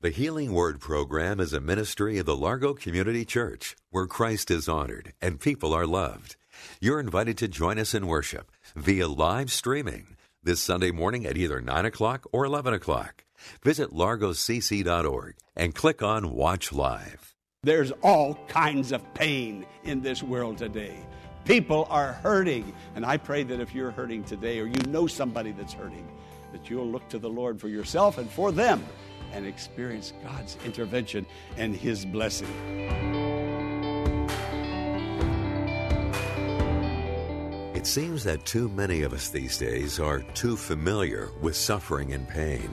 The Healing Word program is a ministry of the Largo Community Church where Christ is honored and people are loved. You're invited to join us in worship via live streaming this Sunday morning at either 9 o'clock or 11 o'clock. Visit largocc.org and click on Watch Live. There's all kinds of pain in this world today. People are hurting. And I pray that if you're hurting today or you know somebody that's hurting, that you'll look to the Lord for yourself and for them and experience God's intervention and His blessing. It seems that too many of us these days are too familiar with suffering and pain.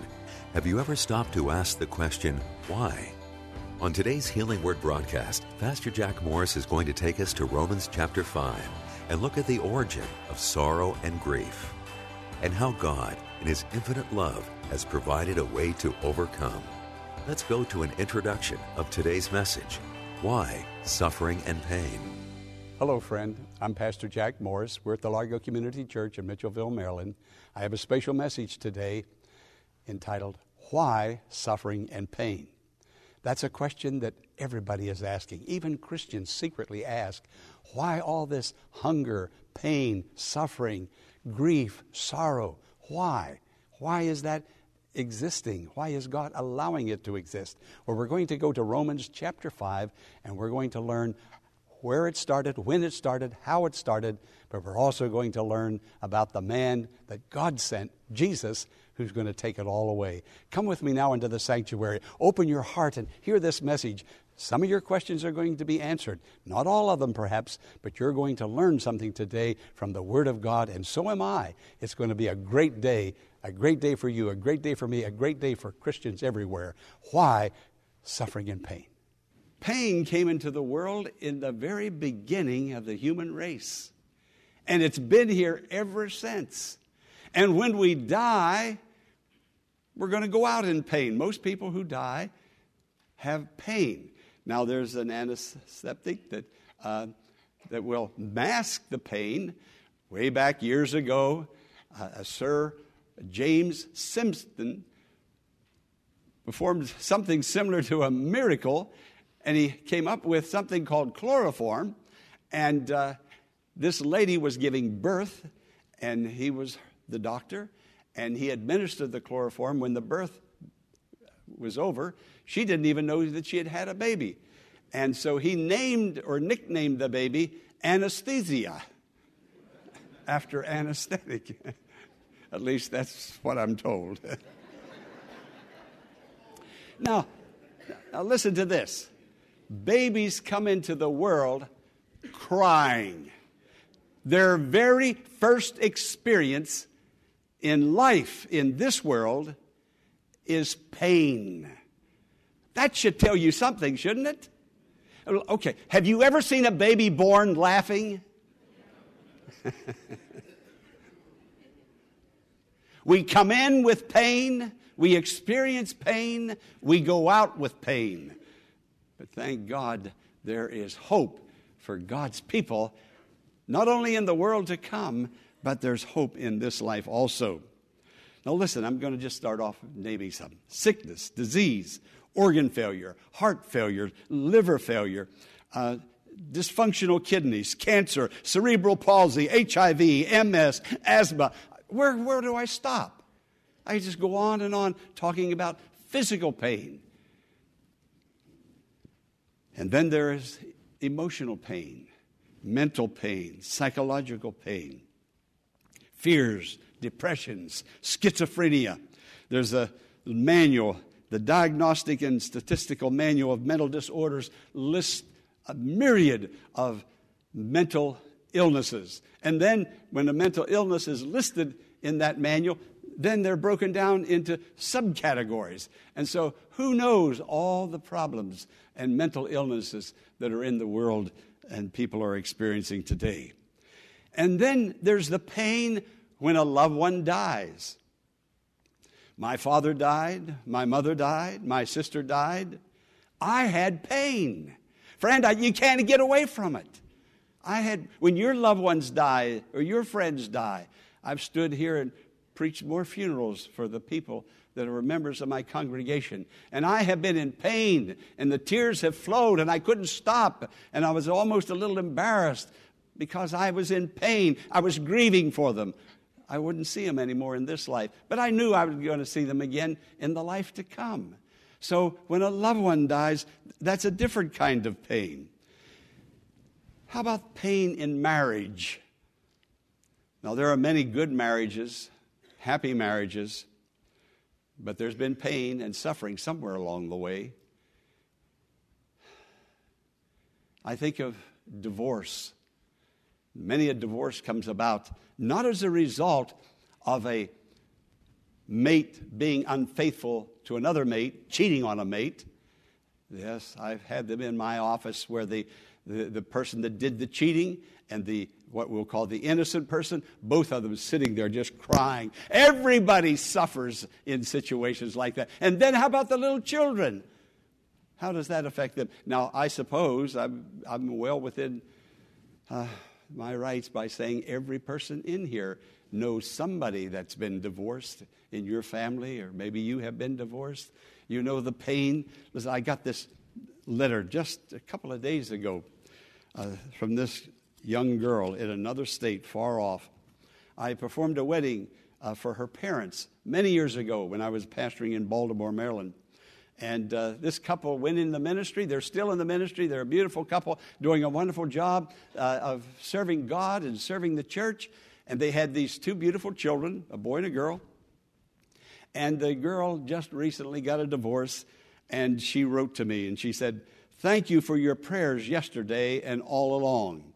Have you ever stopped to ask the question, why? On today's Healing Word broadcast, Pastor Jack Morris is going to take us to Romans chapter 5 and look at the origin of sorrow and grief and how God, in His infinite love, has provided a way to overcome. Let's go to an introduction of today's message Why Suffering and Pain? Hello, friend. I'm Pastor Jack Morris. We're at the Largo Community Church in Mitchellville, Maryland. I have a special message today entitled Why Suffering and Pain? That's a question that everybody is asking. Even Christians secretly ask, why all this hunger, pain, suffering, grief, sorrow? Why? Why is that existing? Why is God allowing it to exist? Well, we're going to go to Romans chapter 5 and we're going to learn where it started, when it started, how it started, but we're also going to learn about the man that God sent, Jesus, who's going to take it all away. Come with me now into the sanctuary. Open your heart and hear this message. Some of your questions are going to be answered. Not all of them, perhaps, but you're going to learn something today from the Word of God, and so am I. It's going to be a great day, a great day for you, a great day for me, a great day for Christians everywhere. Why? Suffering and pain. Pain came into the world in the very beginning of the human race, and it's been here ever since. And when we die, we're going to go out in pain. Most people who die have pain. Now, there's an antiseptic that, uh, that will mask the pain. Way back years ago, uh, Sir James Simpson performed something similar to a miracle and he came up with something called chloroform. And uh, this lady was giving birth, and he was the doctor, and he administered the chloroform when the birth was over. She didn't even know that she had had a baby. And so he named or nicknamed the baby anesthesia after anesthetic. At least that's what I'm told. now, now, listen to this babies come into the world crying. Their very first experience in life in this world is pain. That should tell you something, shouldn't it? Okay, have you ever seen a baby born laughing? we come in with pain, we experience pain, we go out with pain. But thank God there is hope for God's people, not only in the world to come, but there's hope in this life also. Now, listen, I'm going to just start off naming some sickness, disease, organ failure, heart failure, liver failure, uh, dysfunctional kidneys, cancer, cerebral palsy, HIV, MS, asthma. Where, where do I stop? I just go on and on talking about physical pain, and then there is emotional pain, mental pain, psychological pain, fears, depressions, schizophrenia. There's a manual, the Diagnostic and Statistical Manual of Mental Disorders lists a myriad of mental illnesses. And then when a mental illness is listed in that manual, then they're broken down into subcategories. And so, who knows all the problems and mental illnesses that are in the world and people are experiencing today? And then there's the pain when a loved one dies. My father died, my mother died, my sister died. I had pain. Friend, I, you can't get away from it. I had, when your loved ones die or your friends die, I've stood here and preached more funerals for the people that are members of my congregation. And I have been in pain, and the tears have flowed, and I couldn't stop. And I was almost a little embarrassed because I was in pain. I was grieving for them. I wouldn't see them anymore in this life, but I knew I was going to see them again in the life to come. So when a loved one dies, that's a different kind of pain. How about pain in marriage? Now, there are many good marriages, happy marriages, but there's been pain and suffering somewhere along the way. I think of divorce. Many a divorce comes about not as a result of a mate being unfaithful to another mate, cheating on a mate. Yes, I've had them in my office where the, the, the person that did the cheating and the what we'll call the innocent person, both of them sitting there just crying. Everybody suffers in situations like that. And then how about the little children? How does that affect them? Now, I suppose I'm, I'm well within uh, my rights by saying every person in here knows somebody that's been divorced in your family, or maybe you have been divorced. You know the pain. Listen, I got this letter just a couple of days ago uh, from this young girl in another state far off. I performed a wedding uh, for her parents many years ago when I was pastoring in Baltimore, Maryland. And uh, this couple went in the ministry. They're still in the ministry. They're a beautiful couple doing a wonderful job uh, of serving God and serving the church. And they had these two beautiful children, a boy and a girl. And the girl just recently got a divorce. And she wrote to me and she said, Thank you for your prayers yesterday and all along.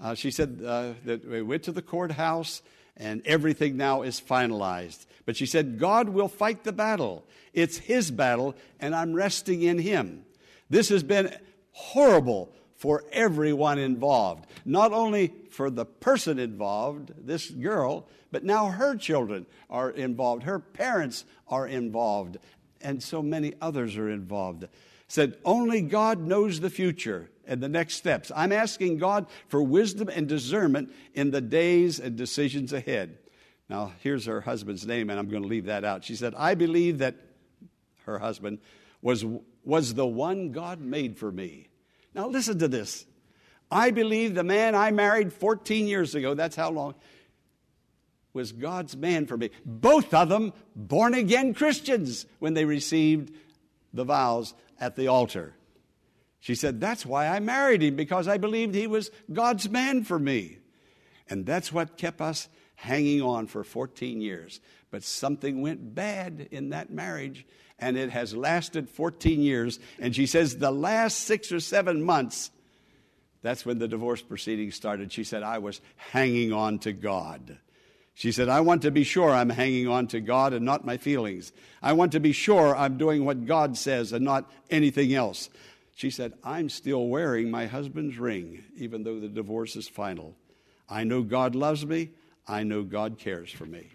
Uh, she said uh, that we went to the courthouse and everything now is finalized. But she said, God will fight the battle. It's His battle, and I'm resting in Him. This has been horrible for everyone involved. Not only for the person involved, this girl, but now her children are involved. Her parents are involved. And so many others are involved. Said, only God knows the future and the next steps. I'm asking God for wisdom and discernment in the days and decisions ahead. Now, here's her husband's name, and I'm going to leave that out. She said, I believe that her husband was, was the one God made for me. Now, listen to this. I believe the man I married 14 years ago, that's how long, was God's man for me. Both of them born again Christians when they received the vows at the altar. She said, That's why I married him, because I believed he was God's man for me. And that's what kept us hanging on for 14 years. But something went bad in that marriage, and it has lasted 14 years. And she says, The last six or seven months, that's when the divorce proceedings started. She said, I was hanging on to God. She said, I want to be sure I'm hanging on to God and not my feelings. I want to be sure I'm doing what God says and not anything else. She said, I'm still wearing my husband's ring, even though the divorce is final. I know God loves me. I know God cares for me.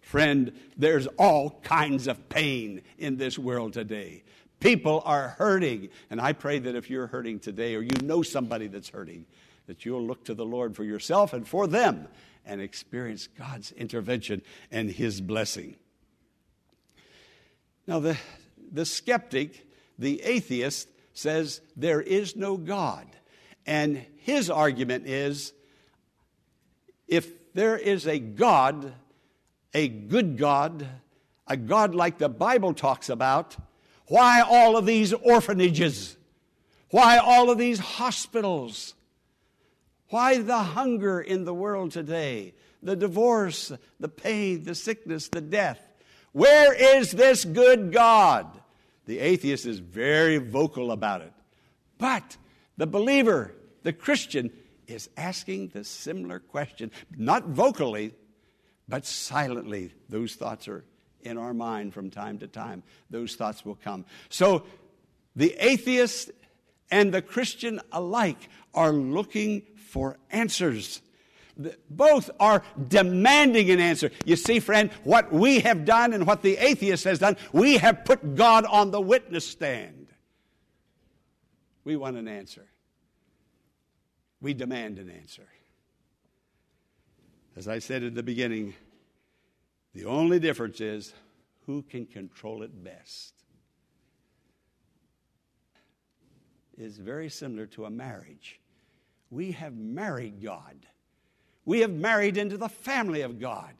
Friend, there's all kinds of pain in this world today. People are hurting. And I pray that if you're hurting today or you know somebody that's hurting, that you'll look to the Lord for yourself and for them and experience God's intervention and His blessing. Now, the, the skeptic, the atheist, says there is no God. And his argument is if there is a God, a good God, a God like the Bible talks about, why all of these orphanages? Why all of these hospitals? Why the hunger in the world today? The divorce, the pain, the sickness, the death. Where is this good God? The atheist is very vocal about it. But the believer, the Christian, is asking the similar question, not vocally, But silently, those thoughts are in our mind from time to time. Those thoughts will come. So the atheist and the Christian alike are looking for answers. Both are demanding an answer. You see, friend, what we have done and what the atheist has done, we have put God on the witness stand. We want an answer. We demand an answer. As I said at the beginning, the only difference is who can control it best. Is very similar to a marriage. We have married God. We have married into the family of God.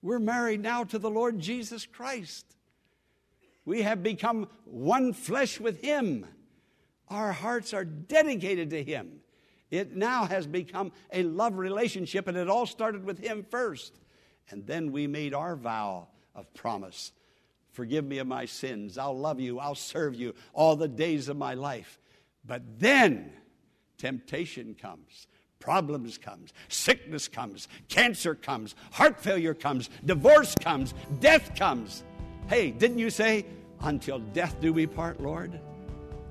We're married now to the Lord Jesus Christ. We have become one flesh with Him. Our hearts are dedicated to Him. It now has become a love relationship, and it all started with Him first. And then we made our vow of promise Forgive me of my sins. I'll love you. I'll serve you all the days of my life. But then temptation comes. Problems comes, sickness comes, cancer comes, heart failure comes, divorce comes, death comes. Hey, didn't you say, until death do we part, Lord?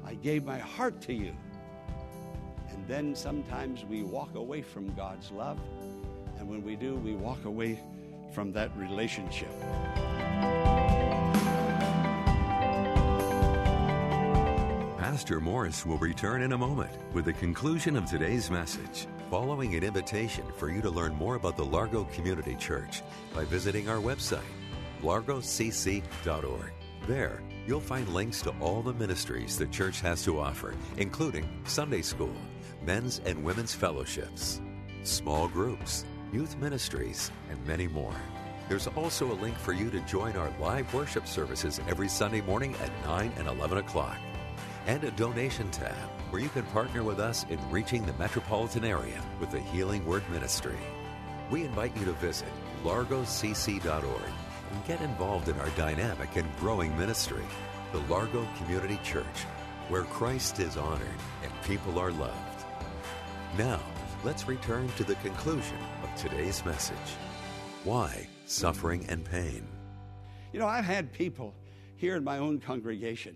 I gave my heart to you And then sometimes we walk away from God's love. And when we do, we walk away from that relationship. Pastor Morris will return in a moment with the conclusion of today's message, following an invitation for you to learn more about the Largo Community Church by visiting our website, largocc.org. There, you'll find links to all the ministries the church has to offer, including Sunday school men's and women's fellowships, small groups, youth ministries, and many more. There's also a link for you to join our live worship services every Sunday morning at 9 and 11 o'clock, and a donation tab where you can partner with us in reaching the metropolitan area with the Healing Word Ministry. We invite you to visit largocc.org and get involved in our dynamic and growing ministry, the Largo Community Church, where Christ is honored and people are loved. Now, let's return to the conclusion of today's message Why Suffering and Pain? You know, I've had people here in my own congregation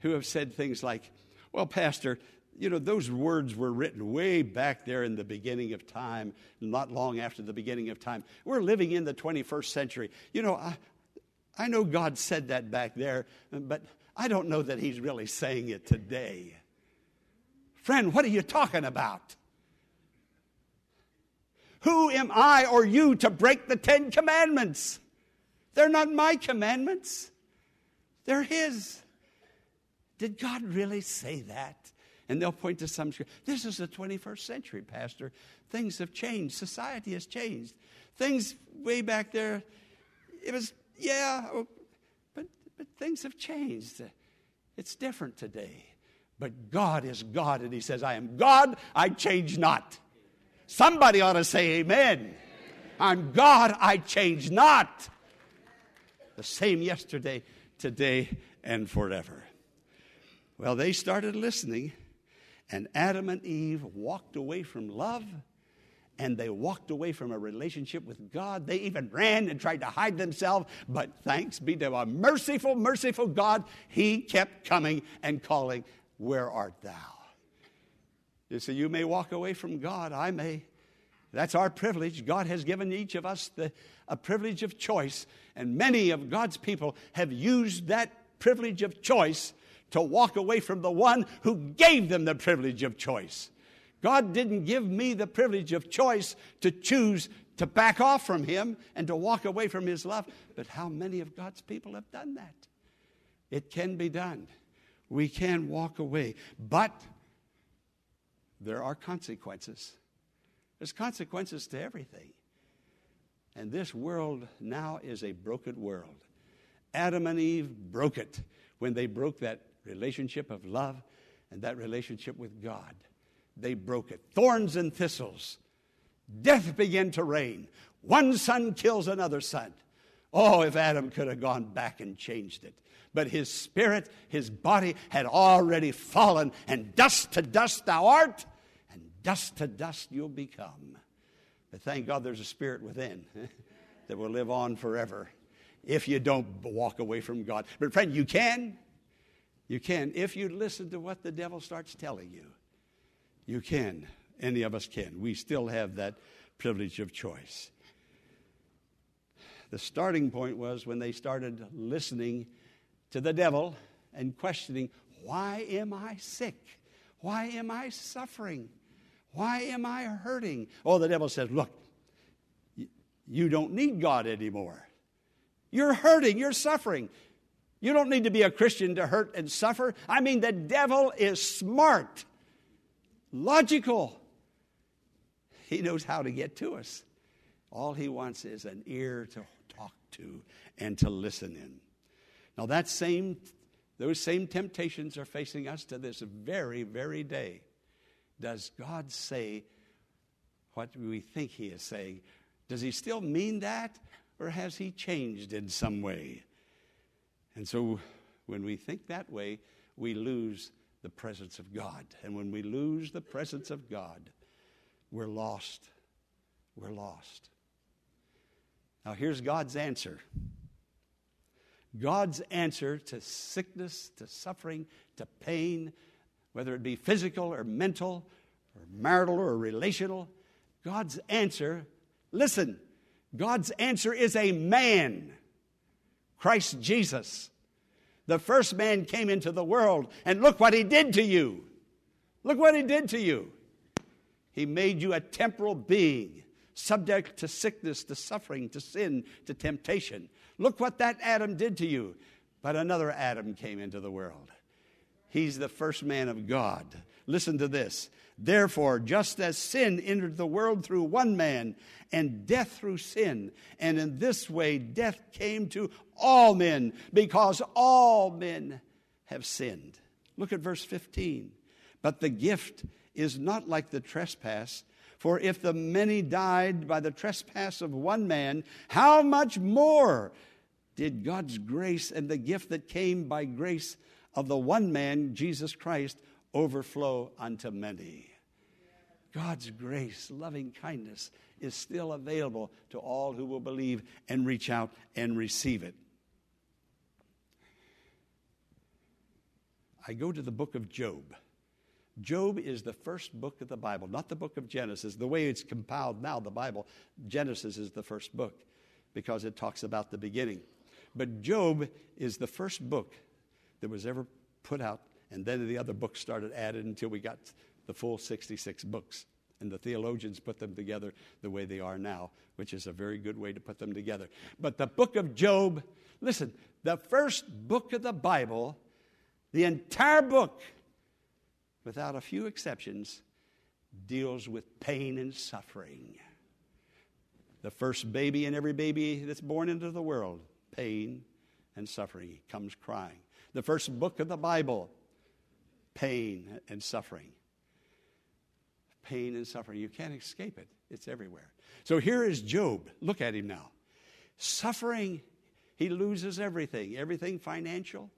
who have said things like, Well, Pastor, you know, those words were written way back there in the beginning of time, not long after the beginning of time. We're living in the 21st century. You know, I, I know God said that back there, but I don't know that He's really saying it today. Friend, what are you talking about? Who am I or you to break the Ten Commandments? They're not my commandments, they're His. Did God really say that? And they'll point to some scripture. This is the 21st century, Pastor. Things have changed. Society has changed. Things way back there, it was, yeah, oh, but, but things have changed. It's different today. But God is God, and He says, I am God, I change not. Somebody ought to say amen. I'm God, I change not. The same yesterday, today, and forever. Well, they started listening, and Adam and Eve walked away from love and they walked away from a relationship with God. They even ran and tried to hide themselves, but thanks be to a merciful, merciful God, He kept coming and calling, Where art thou? You see, you may walk away from God, I may. That's our privilege. God has given each of us the, a privilege of choice, and many of God's people have used that privilege of choice to walk away from the one who gave them the privilege of choice. God didn't give me the privilege of choice to choose to back off from Him and to walk away from His love, but how many of God's people have done that? It can be done. We can walk away, but there are consequences. There's consequences to everything. And this world now is a broken world. Adam and Eve broke it when they broke that relationship of love and that relationship with God. They broke it. Thorns and thistles. Death began to reign. One son kills another son. Oh, if Adam could have gone back and changed it. But his spirit, his body had already fallen, and dust to dust thou art, and dust to dust you'll become. But thank God there's a spirit within that will live on forever if you don't walk away from God. But, friend, you can. You can. If you listen to what the devil starts telling you, you can. Any of us can. We still have that privilege of choice. The starting point was when they started listening to the devil and questioning, Why am I sick? Why am I suffering? Why am I hurting? Oh, the devil says, Look, you don't need God anymore. You're hurting, you're suffering. You don't need to be a Christian to hurt and suffer. I mean, the devil is smart, logical. He knows how to get to us. All he wants is an ear to talk to and to listen in. Now, that same, those same temptations are facing us to this very, very day. Does God say what we think He is saying? Does He still mean that, or has He changed in some way? And so, when we think that way, we lose the presence of God. And when we lose the presence of God, we're lost. We're lost. Now, here's God's answer God's answer to sickness, to suffering, to pain, whether it be physical or mental or marital or relational, God's answer, listen, God's answer is a man, Christ Jesus. The first man came into the world, and look what he did to you. Look what he did to you. He made you a temporal being, subject to sickness, to suffering, to sin, to temptation. Look what that Adam did to you. But another Adam came into the world. He's the first man of God. Listen to this. Therefore, just as sin entered the world through one man, and death through sin, and in this way death came to all men, because all men have sinned. Look at verse 15. But the gift is not like the trespass. For if the many died by the trespass of one man, how much more did God's grace and the gift that came by grace of the one man, Jesus Christ, overflow unto many. God's grace, loving kindness is still available to all who will believe and reach out and receive it. I go to the book of Job. Job is the first book of the Bible, not the book of Genesis. The way it's compiled now, the Bible, Genesis is the first book because it talks about the beginning. But Job is the first book that was ever put out, and then the other books started added until we got the full 66 books. And the theologians put them together the way they are now, which is a very good way to put them together. But the book of Job, listen, the first book of the Bible, the entire book, without a few exceptions, deals with pain and suffering. The first baby and every baby that's born into the world pain and suffering. Comes crying. The first book of the Bible, pain and suffering. Pain and suffering. You can't escape it, it's everywhere. So here is Job. Look at him now. Suffering, he loses everything, everything financial.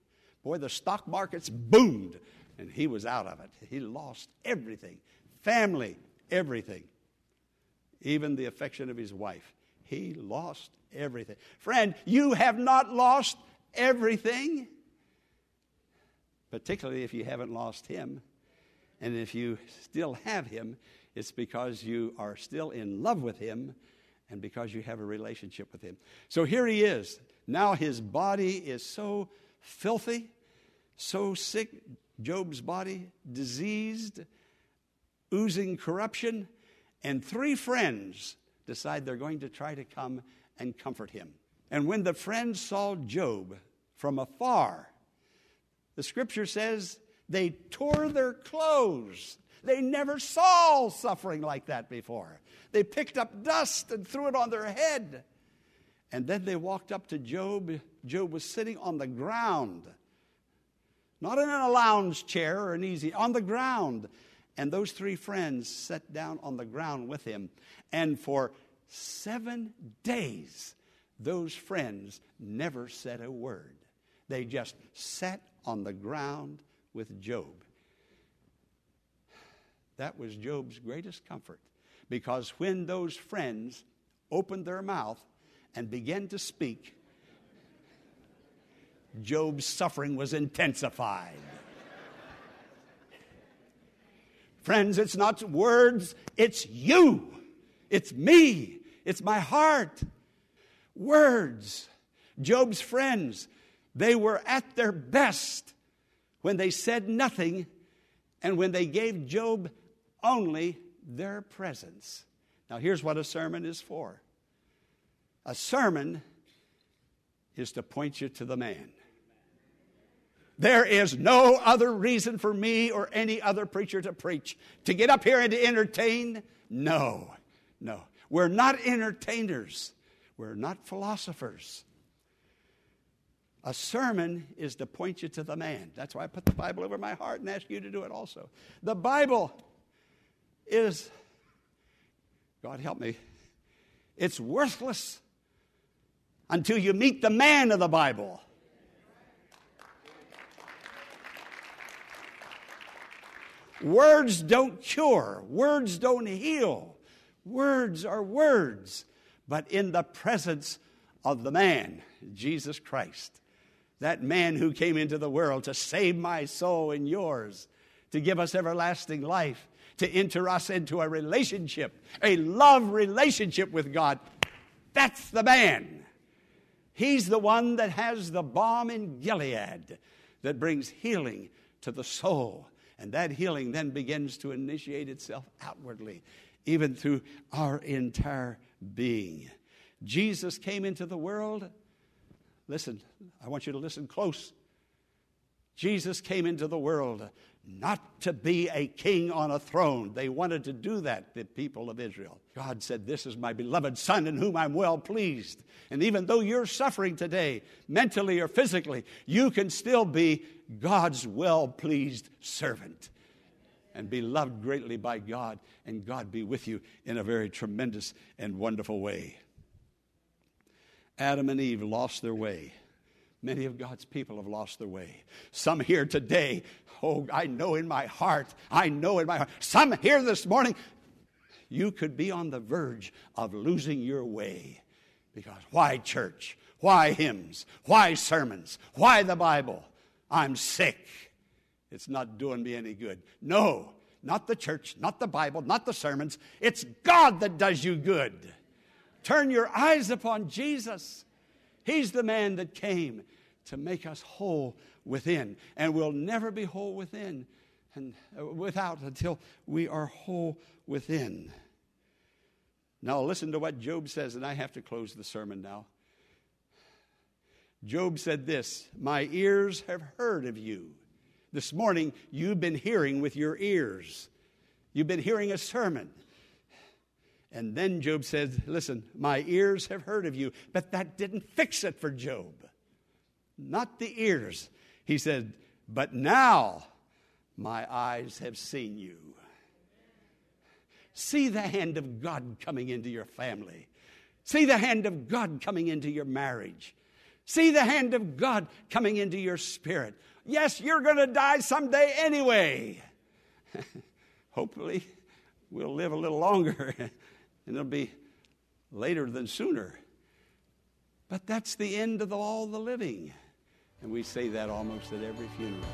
Boy, the stock market's boomed, and he was out of it. He lost everything family, everything, even the affection of his wife. He lost everything. Friend, you have not lost everything, particularly if you haven't lost Him. And if you still have Him, it's because you are still in love with Him and because you have a relationship with Him. So here He is. Now His body is so filthy, so sick, Job's body, diseased, oozing corruption, and three friends decide they're going to try to come and comfort him. And when the friends saw Job from afar, the scripture says they tore their clothes. They never saw suffering like that before. They picked up dust and threw it on their head. And then they walked up to Job. Job was sitting on the ground, not in a lounge chair or an easy, on the ground. And those three friends sat down on the ground with him. And for seven days, those friends never said a word. They just sat on the ground with Job. That was Job's greatest comfort Because when those friends opened their mouth and began to speak, Job's suffering was intensified. Friends, it's not words, it's you. It's me. It's my heart. Words. Job's friends, they were at their best when they said nothing and when they gave Job only their presence. Now, here's what a sermon is for a sermon is to point you to the man. There is no other reason for me or any other preacher to preach. To get up here and to entertain? No, no. We're not entertainers, we're not philosophers. A sermon is to point you to the man. That's why I put the Bible over my heart and ask you to do it also. The Bible is, God help me, it's worthless until you meet the man of the Bible. Words don't cure, words don't heal. Words are words, but in the presence of the man, Jesus Christ, that man who came into the world to save my soul and yours, to give us everlasting life, to enter us into a relationship, a love relationship with God. That's the man. He's the one that has the balm in Gilead that brings healing to the soul and that healing then begins to initiate itself outwardly, even through our entire being. Jesus came into the world. Listen, I want you to listen close. Jesus came into the world not to be a king on a throne. They wanted to do that, the people of Israel. God said, This is my beloved Son in whom I'm well pleased. And even though you're suffering today, mentally or physically, you can still be God's well pleased servant and be loved greatly by God, and God be with you in a very tremendous and wonderful way. Adam and Eve lost their way. Many of God's people have lost their way. Some here today, oh, I know in my heart, I know in my heart. Some here this morning, you could be on the verge of losing your way. Because why church? Why hymns? Why sermons? Why the Bible? I'm sick. It's not doing me any good. No, not the church, not the Bible, not the sermons. It's God that does you good. Turn your eyes upon Jesus. He's the man that came to make us whole within, and we'll never be whole within and uh, without until we are whole within. Now listen to what Job says, and I have to close the sermon now. Job said this My ears have heard of you. This morning, you've been hearing with your ears. You've been hearing a sermon. And then Job said, Listen, my ears have heard of you. But that didn't fix it for Job. Not the ears. He said, But now my eyes have seen you. See the hand of God coming into your family. See the hand of God coming into your marriage. See the hand of God coming into your spirit. Yes, you're going to die someday anyway. Hopefully, we'll live a little longer and it'll be later than sooner. But that's the end of all the living. And we say that almost at every funeral.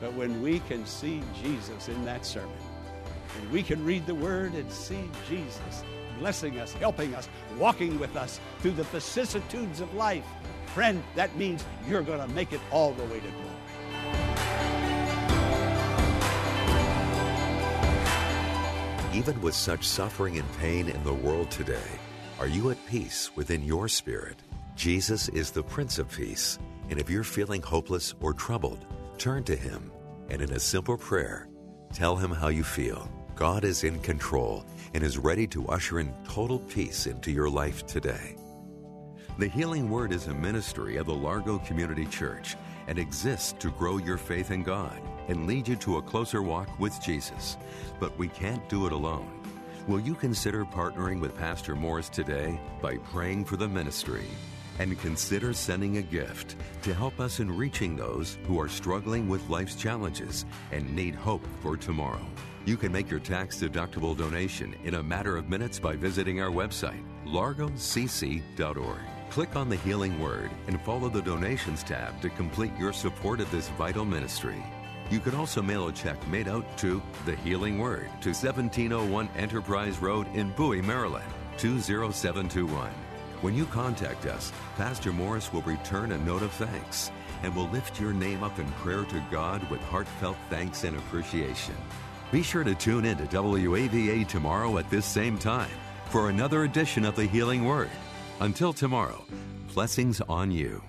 But when we can see Jesus in that sermon, and we can read the Word and see Jesus blessing us, helping us, walking with us through the vicissitudes of life, friend, that means you're going to make it all the way to glory. Even with such suffering and pain in the world today, are you at peace within your spirit? Jesus is the Prince of Peace. And if you're feeling hopeless or troubled, turn to Him and in a simple prayer, tell Him how you feel. God is in control and is ready to usher in total peace into your life today. The Healing Word is a ministry of the Largo Community Church and exists to grow your faith in God and lead you to a closer walk with Jesus. But we can't do it alone. Will you consider partnering with Pastor Morris today by praying for the ministry? and consider sending a gift to help us in reaching those who are struggling with life's challenges and need hope for tomorrow. You can make your tax deductible donation in a matter of minutes by visiting our website, largocc.org. Click on the Healing Word and follow the Donations tab to complete your support of this vital ministry. You can also mail a check made out to The Healing Word to 1701 Enterprise Road in Bowie, Maryland, 20721. When you contact us, Pastor Morris will return a note of thanks and will lift your name up in prayer to God with heartfelt thanks and appreciation. Be sure to tune in to WAVA tomorrow at this same time for another edition of the Healing Word. Until tomorrow, blessings on you.